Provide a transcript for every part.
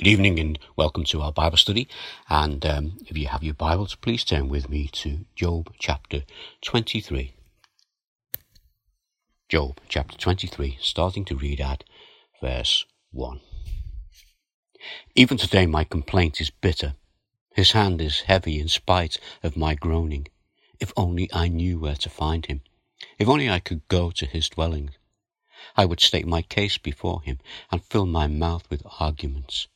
Good evening and welcome to our Bible study. And um, if you have your Bibles, please turn with me to Job chapter 23. Job chapter 23, starting to read at verse 1. Even today my complaint is bitter. His hand is heavy in spite of my groaning. If only I knew where to find him. If only I could go to his dwelling. I would state my case before him and fill my mouth with arguments.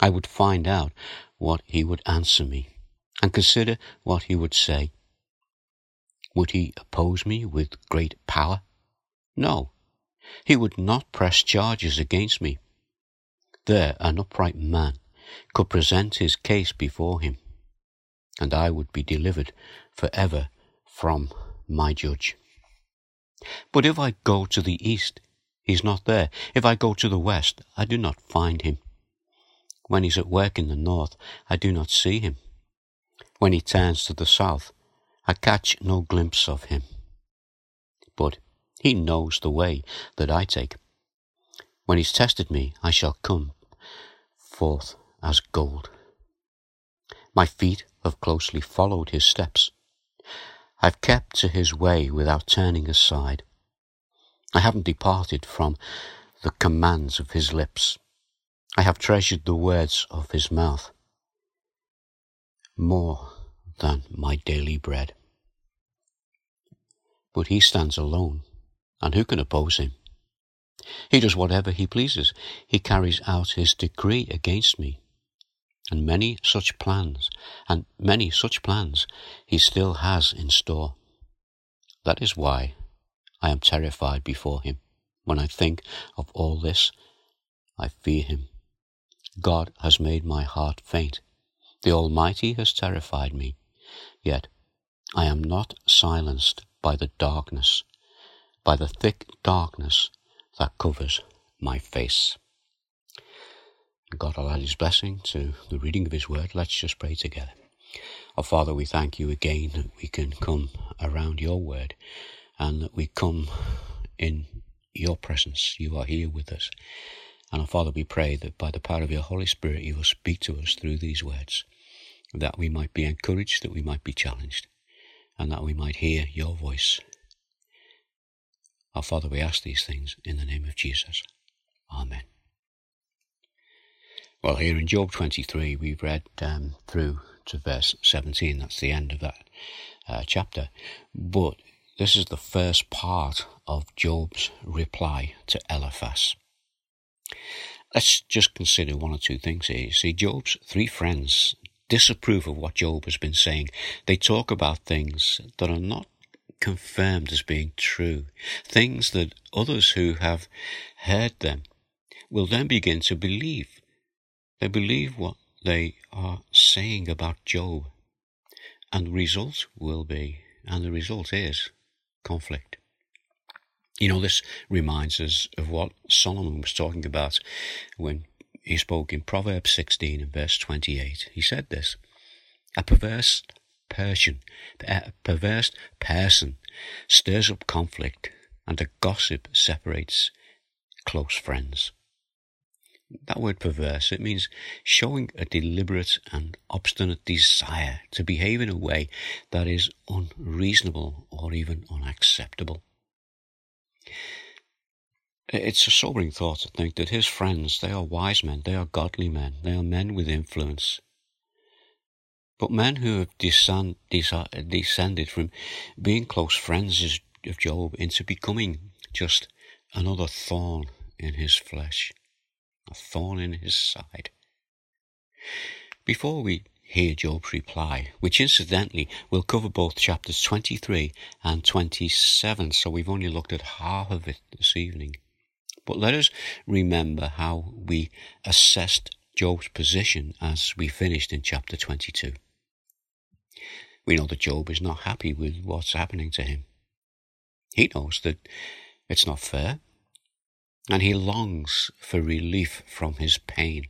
I would find out what he would answer me and consider what he would say. Would he oppose me with great power? No, he would not press charges against me. There an upright man could present his case before him, and I would be delivered for ever from my judge. But if I go to the east, he is not there. If I go to the west, I do not find him. When he's at work in the north, I do not see him. When he turns to the south, I catch no glimpse of him. But he knows the way that I take. When he's tested me, I shall come forth as gold. My feet have closely followed his steps. I've kept to his way without turning aside. I haven't departed from the commands of his lips. I have treasured the words of his mouth more than my daily bread. But he stands alone, and who can oppose him? He does whatever he pleases. He carries out his decree against me. And many such plans, and many such plans he still has in store. That is why I am terrified before him. When I think of all this, I fear him. God has made my heart faint. The Almighty has terrified me. Yet I am not silenced by the darkness, by the thick darkness that covers my face. God will add His blessing to the reading of His Word. Let's just pray together. Our Father, we thank you again that we can come around your Word and that we come in your presence. You are here with us. And our Father, we pray that by the power of your Holy Spirit, you will speak to us through these words, that we might be encouraged, that we might be challenged, and that we might hear your voice. Our Father, we ask these things in the name of Jesus. Amen. Well, here in Job 23, we've read um, through to verse 17. That's the end of that uh, chapter. But this is the first part of Job's reply to Eliphaz. Let's just consider one or two things here. You see, Job's three friends disapprove of what Job has been saying. They talk about things that are not confirmed as being true, things that others who have heard them will then begin to believe. They believe what they are saying about Job. And the result will be, and the result is, conflict. You know, this reminds us of what Solomon was talking about when he spoke in Proverbs 16 and verse 28. He said this A perverse person, a perverse person stirs up conflict, and a gossip separates close friends. That word perverse, it means showing a deliberate and obstinate desire to behave in a way that is unreasonable or even unacceptable. It's a sobering thought to think that his friends, they are wise men, they are godly men, they are men with influence. But men who have descend, descended from being close friends of Job into becoming just another thorn in his flesh, a thorn in his side. Before we hear Job's reply, which incidentally will cover both chapters 23 and 27, so we've only looked at half of it this evening. But let us remember how we assessed Job's position as we finished in chapter 22. We know that Job is not happy with what's happening to him. He knows that it's not fair, and he longs for relief from his pain.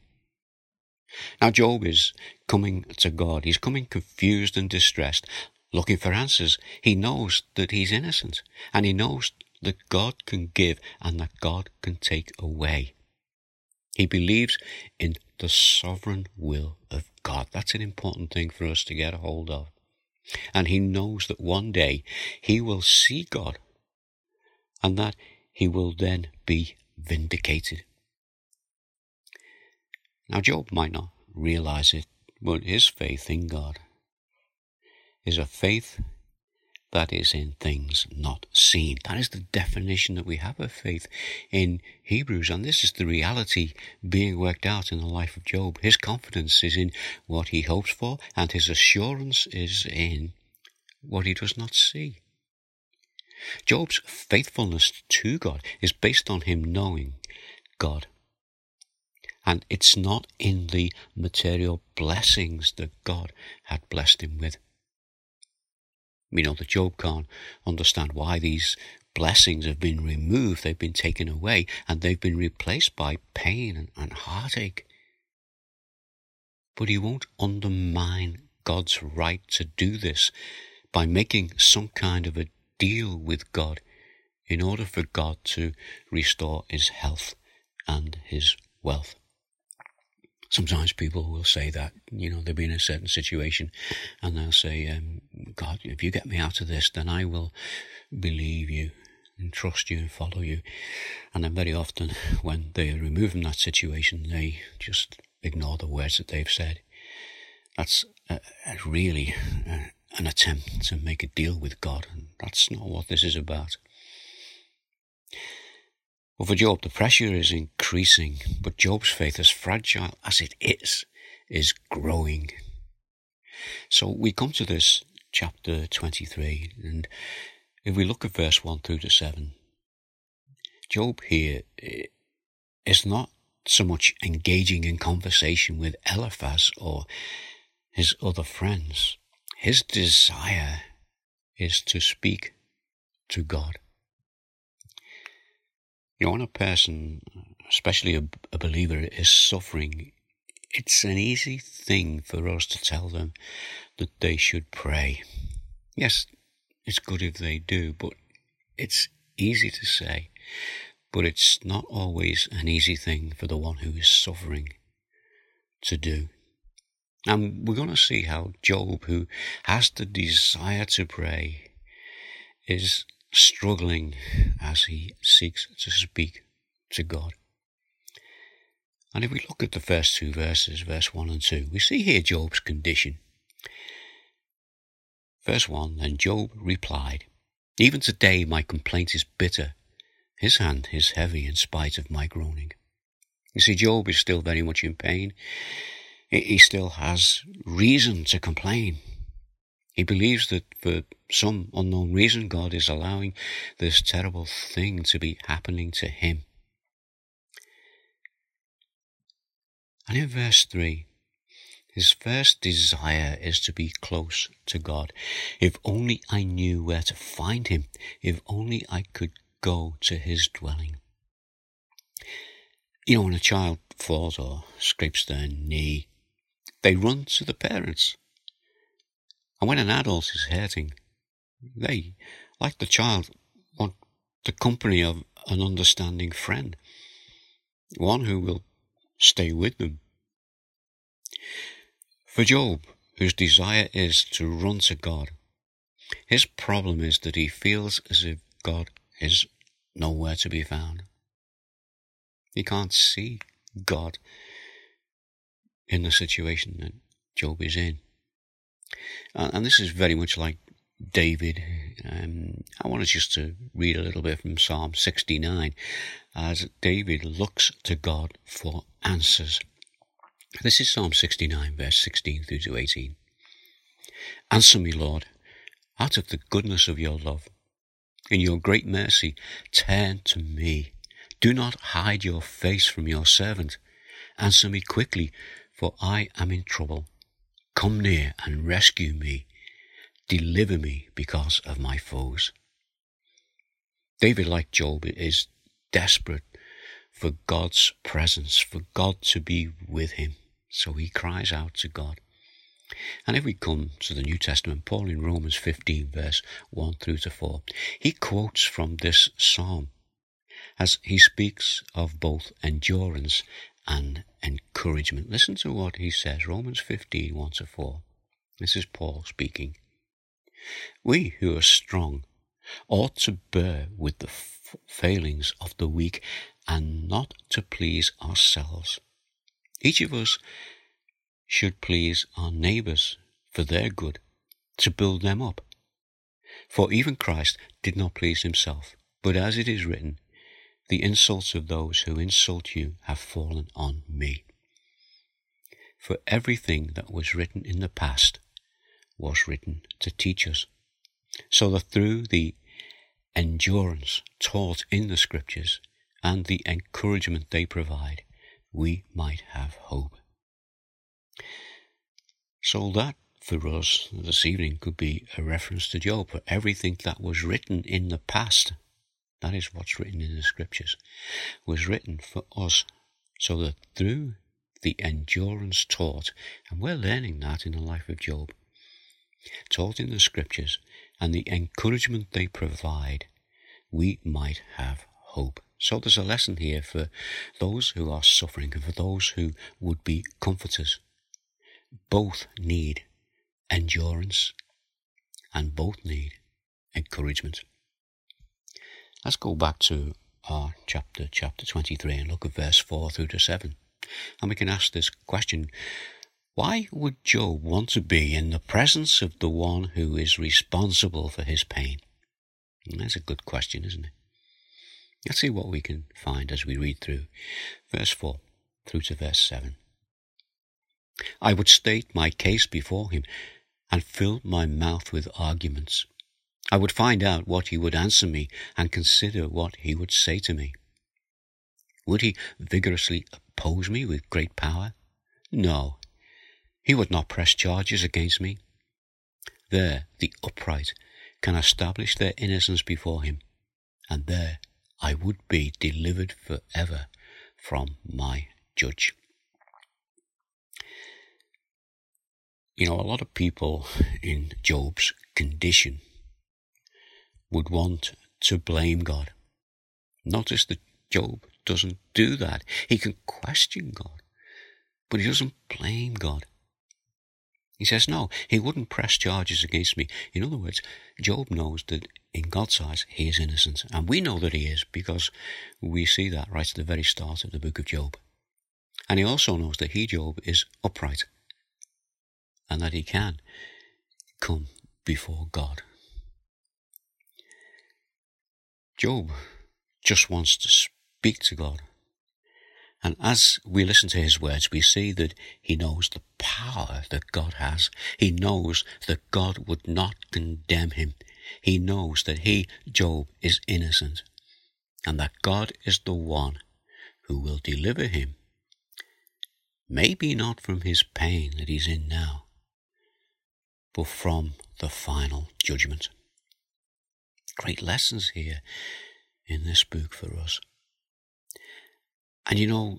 Now, Job is coming to God. He's coming confused and distressed, looking for answers. He knows that he's innocent, and he knows that God can give and that God can take away. He believes in the sovereign will of God. That's an important thing for us to get a hold of. And he knows that one day he will see God and that he will then be vindicated. Now, Job might not realize it, but his faith in God is a faith that is in things not seen. That is the definition that we have of faith in Hebrews, and this is the reality being worked out in the life of Job. His confidence is in what he hopes for, and his assurance is in what he does not see. Job's faithfulness to God is based on him knowing God. And it's not in the material blessings that God had blessed him with. We know that Job can't understand why these blessings have been removed, they've been taken away, and they've been replaced by pain and, and heartache. But he won't undermine God's right to do this by making some kind of a deal with God in order for God to restore his health and his wealth sometimes people will say that, you know, they'll be in a certain situation and they'll say, um, God, if you get me out of this, then I will believe you and trust you and follow you. And then very often when they are removed from that situation, they just ignore the words that they've said. That's a, a really uh, an attempt to make a deal with God, and that's not what this is about. Well, for Job, the pressure is increasing, but Job's faith, as fragile as it is, is growing. So we come to this chapter 23, and if we look at verse 1 through to 7, Job here eh, not so much engaging in conversation with Eliphaz or his other friends. His desire is to speak to God. You know, when a person, especially a, a believer, is suffering, it's an easy thing for us to tell them that they should pray. Yes, it's good if they do, but it's easy to say, but it's not always an easy thing for the one who is suffering to do. And we're going to see how Job, who has the desire to pray, is struggling as he seeks to speak to God. And if we look at the first two verses, verse 1 and 2, we see here Job's condition. Verse 1 Then Job replied, Even today my complaint is bitter. His hand is heavy in spite of my groaning. You see, Job is still very much in pain. He still has reason to complain. He believes that for some unknown reason, God is allowing this terrible thing to be happening to him. And in verse 3, his first desire is to be close to God. If only I knew where to find him, if only I could go to his dwelling. You know, when a child falls or scrapes their knee, they run to the parents. And when an adult is hurting, they, like the child, want the company of an understanding friend, one who will stay with them. For Job, whose desire is to run to God, his problem is that he feels as if God is nowhere to be found. He can't see God in the situation that Job is in. Uh, and this is very much like David. Um, I want us just to read a little bit from Psalm 69 as David looks to God for answers. This is Psalm 69, verse 16 through to 18. Answer me, Lord, out of the goodness of your love. In your great mercy, turn to me. Do not hide your face from your servant. Answer me quickly, for I am in trouble. Come near and rescue me. Deliver me because of my foes. David, like Job, is desperate for God's presence, for God to be with him. So he cries out to God. And if we come to the New Testament, Paul in Romans 15, verse 1 through to 4, he quotes from this psalm as he speaks of both endurance and encouragement. Listen to what he says Romans 15 1 to 4. This is Paul speaking. We who are strong ought to bear with the failings of the weak and not to please ourselves. Each of us should please our neighbours for their good, to build them up. For even Christ did not please himself, but as it is written, the insults of those who insult you have fallen on me. For everything that was written in the past was written to teach us, so that through the endurance taught in the Scriptures and the encouragement they provide, we might have hope. So that for us this evening could be a reference to Job, for everything that was written in the past, that is what's written in the Scriptures, was written for us, so that through the endurance taught, and we're learning that in the life of Job, taught in the Scriptures, and the encouragement they provide, we might have hope. So there's a lesson here for those who are suffering and for those who would be comforters. Both need endurance and both need encouragement. Let's go back to our chapter, chapter 23, and look at verse 4 through to 7. And we can ask this question why would Job want to be in the presence of the one who is responsible for his pain? That's a good question, isn't it? Let's see what we can find as we read through verse 4 through to verse 7. I would state my case before him and fill my mouth with arguments. I would find out what he would answer me and consider what he would say to me. Would he vigorously oppose me with great power? No, he would not press charges against me. There the upright can establish their innocence before him, and there I would be delivered forever from my judge. You know, a lot of people in Job's condition would want to blame God. Notice that Job doesn't do that. He can question God, but he doesn't blame God. He says, no, he wouldn't press charges against me. In other words, Job knows that in God's eyes, he is innocent. And we know that he is because we see that right at the very start of the book of Job. And he also knows that he, Job, is upright and that he can come before God. Job just wants to speak to God and as we listen to his words, we see that he knows the power that God has. He knows that God would not condemn him. He knows that he, Job, is innocent and that God is the one who will deliver him. Maybe not from his pain that he's in now, but from the final judgment. Great lessons here in this book for us. And you know,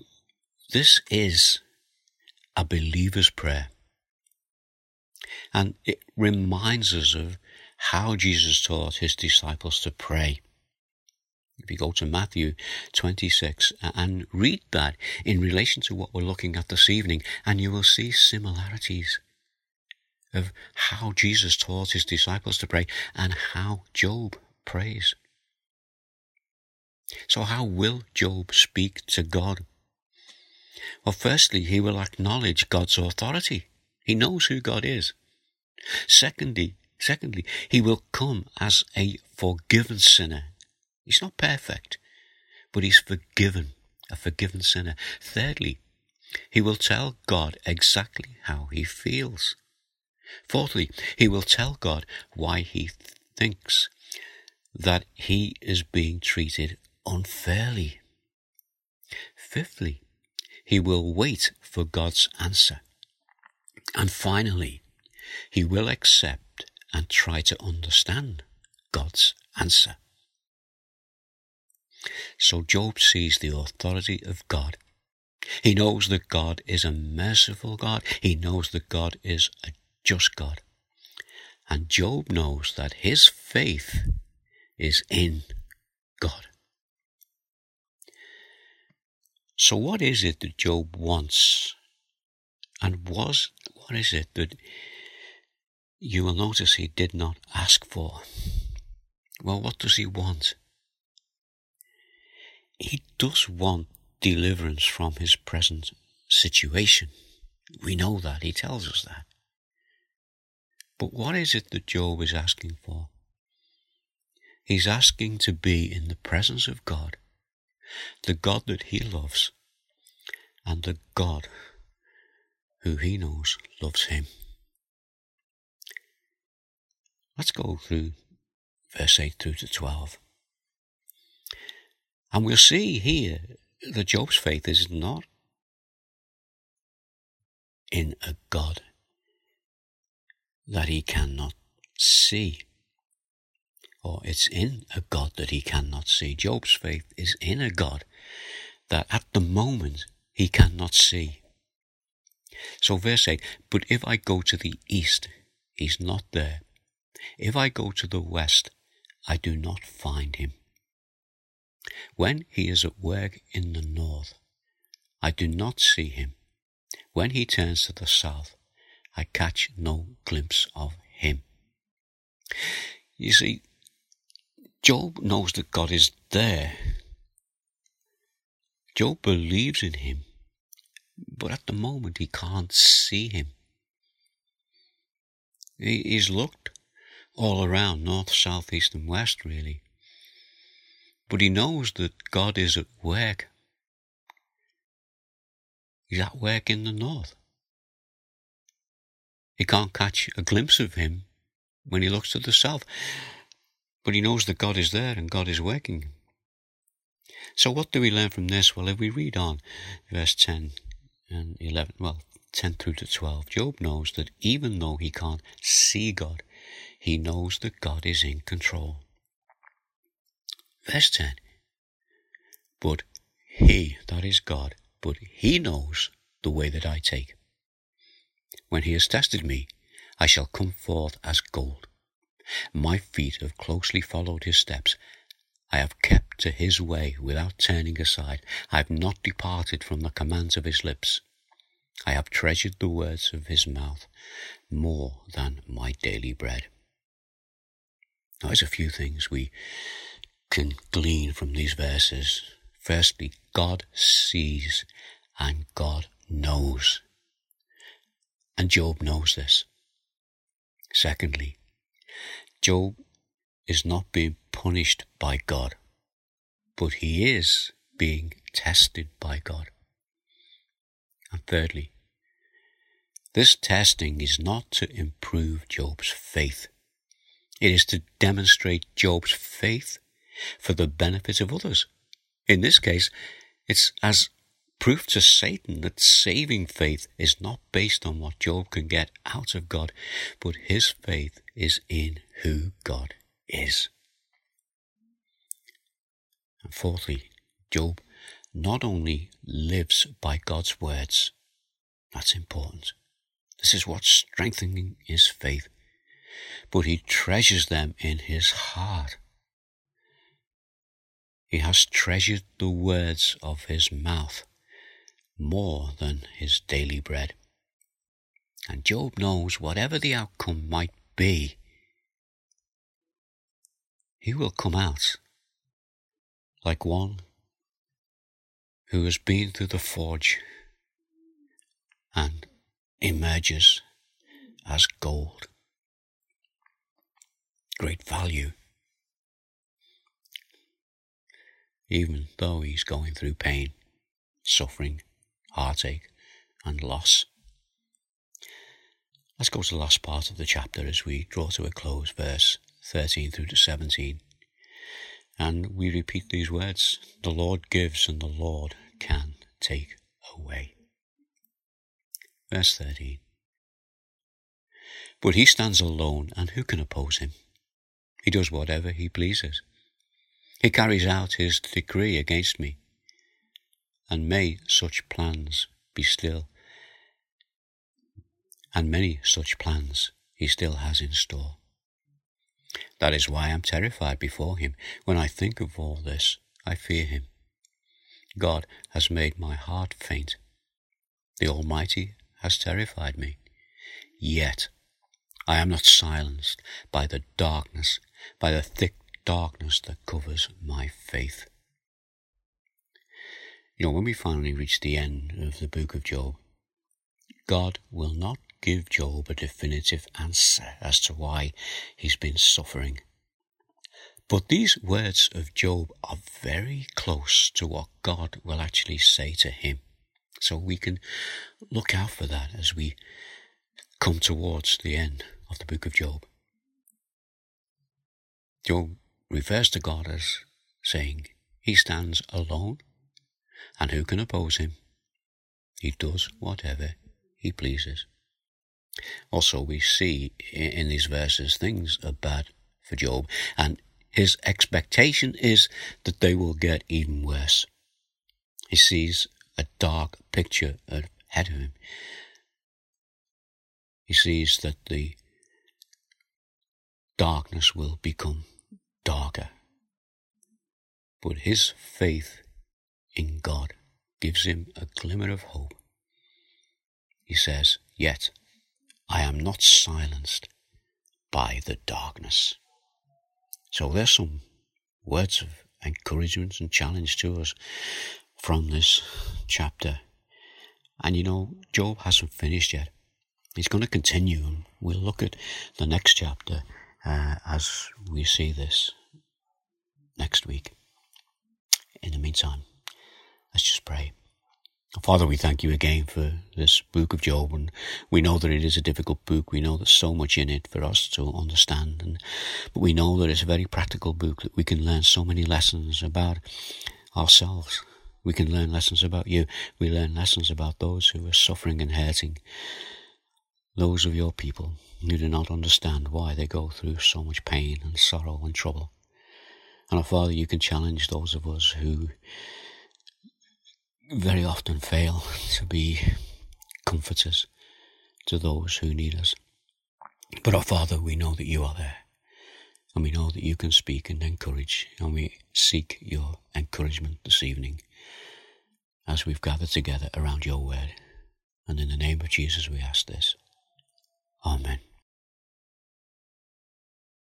this is a believer's prayer. And it reminds us of how Jesus taught his disciples to pray. If you go to Matthew 26 and read that in relation to what we're looking at this evening, and you will see similarities of how Jesus taught his disciples to pray and how Job prays. So, how will Job speak to God? Well, firstly, he will acknowledge God's authority. He knows who God is. Secondly, secondly, he will come as a forgiven sinner. He's not perfect, but he's forgiven, a forgiven sinner. Thirdly, he will tell God exactly how he feels. Fourthly, he will tell God why he thinks that he is being treated unfairly. Fifthly, he will wait for God's answer. And finally, he will accept and try to understand God's answer. So Job sees the authority of God. He knows that God is a merciful God. He knows that God is a just God. And Job knows that his faith is in God. So, what is it that Job wants? And was what is it that you will notice he did not ask for? Well, what does he want? He does want deliverance from his present situation. We know that. He tells us that. But what is it that Job is asking for? He's asking to be in the presence of God, the God that he loves, and the God who he knows loves him. Let's go through verse 8 through to 12. And we'll see here that Job's faith is not in a God that he cannot see. Or it's in a God that he cannot see. Job's faith is in a God that at the moment he cannot see. So verse 8, but if I go to the east, he's not there. If I go to the west, I do not find him. When he is at work in the north, I do not see him. When he turns to the south, I catch no glimpse of him. You see, Job knows that God is there. Job believes in him, but at the moment he can't see him. He's looked all around, north, south, east, and west, really. But he knows that God is at work. He's at work in the north. He can't catch a glimpse of him when he looks to the south. But he knows that God is there and God is working. So what do we learn from this? Well, if we read on, verse 10 and 11, well, 10 through to 12, Job knows that even though he can't see God, he knows that God is in control. Verse 10 But he, that is God, but he knows the way that I take. When he has tested me, I shall come forth as gold. My feet have closely followed his steps. I have kept to his way without turning aside. I have not departed from the commands of his lips. I have treasured the words of his mouth more than my daily bread. Now, there's a few things we can glean from these verses. Firstly, God sees and God knows. And Job knows this. Secondly, Job is not being punished by God, but he is being tested by God. And thirdly, this testing is not to improve Job's faith. It is to demonstrate Job's faith for the benefit of others. In this case, it's as proof to Satan that saving faith is not based on what Job can get out of God, but his faith is in who God is. And fourthly, Job not only lives by God's words, that's important. This is what's strengthening his faith, but he treasures them in his heart. He has treasured the words of his mouth more than his daily bread. And Job knows whatever the outcome might be, he will come out like one who has been through the forge and emerges as gold. Great value. Even though he's going through pain, suffering, heartache, and loss. Let's go to the last part of the chapter as we draw to a close, verse 13 through to 17. And we repeat these words The Lord gives, and the Lord can take away. Verse 13. But he stands alone, and who can oppose him? He does whatever he pleases. He carries out his decree against me and may such plans be still. And many such plans he still has in store. That is why I'm terrified before him. When I think of all this, I fear him. God has made my heart faint. The Almighty has terrified me. Yet I am not silenced by the darkness, by the thick darkness that covers my faith. You know, when we finally reach the end of the book of Job, God will not give Job a definitive answer as to why he's been suffering. But these words of Job are very close to what God will actually say to him. So we can look out for that as we come towards the end of the book of Job. Job refers to God as saying, He stands alone, and who can oppose him? He does whatever he pleases. Also, we see in these verses things are bad for Job, and his expectation is that they will get even worse. He sees a dark picture ahead of him. He sees that the darkness will become darker. But his faith in God gives him a glimmer of hope. He says, Yet I am not silenced by the darkness. So there's some words of encouragement and challenge to us from this chapter. And you know, Job hasn't finished yet. He's going to continue, we'll look at the next chapter uh, as we see this next week. In the meantime, let's just pray. Father, we thank you again for this book of Job, and we know that it is a difficult book. We know there's so much in it for us to understand, and but we know that it's a very practical book that we can learn so many lessons about ourselves. We can learn lessons about you. We learn lessons about those who are suffering and hurting, those of your people who do not understand why they go through so much pain and sorrow and trouble. And our Father, you can challenge those of us who very often fail to be comforters to those who need us. But our Father, we know that you are there. And we know that you can speak and encourage. And we seek your encouragement this evening as we've gathered together around your word. And in the name of Jesus, we ask this. Amen.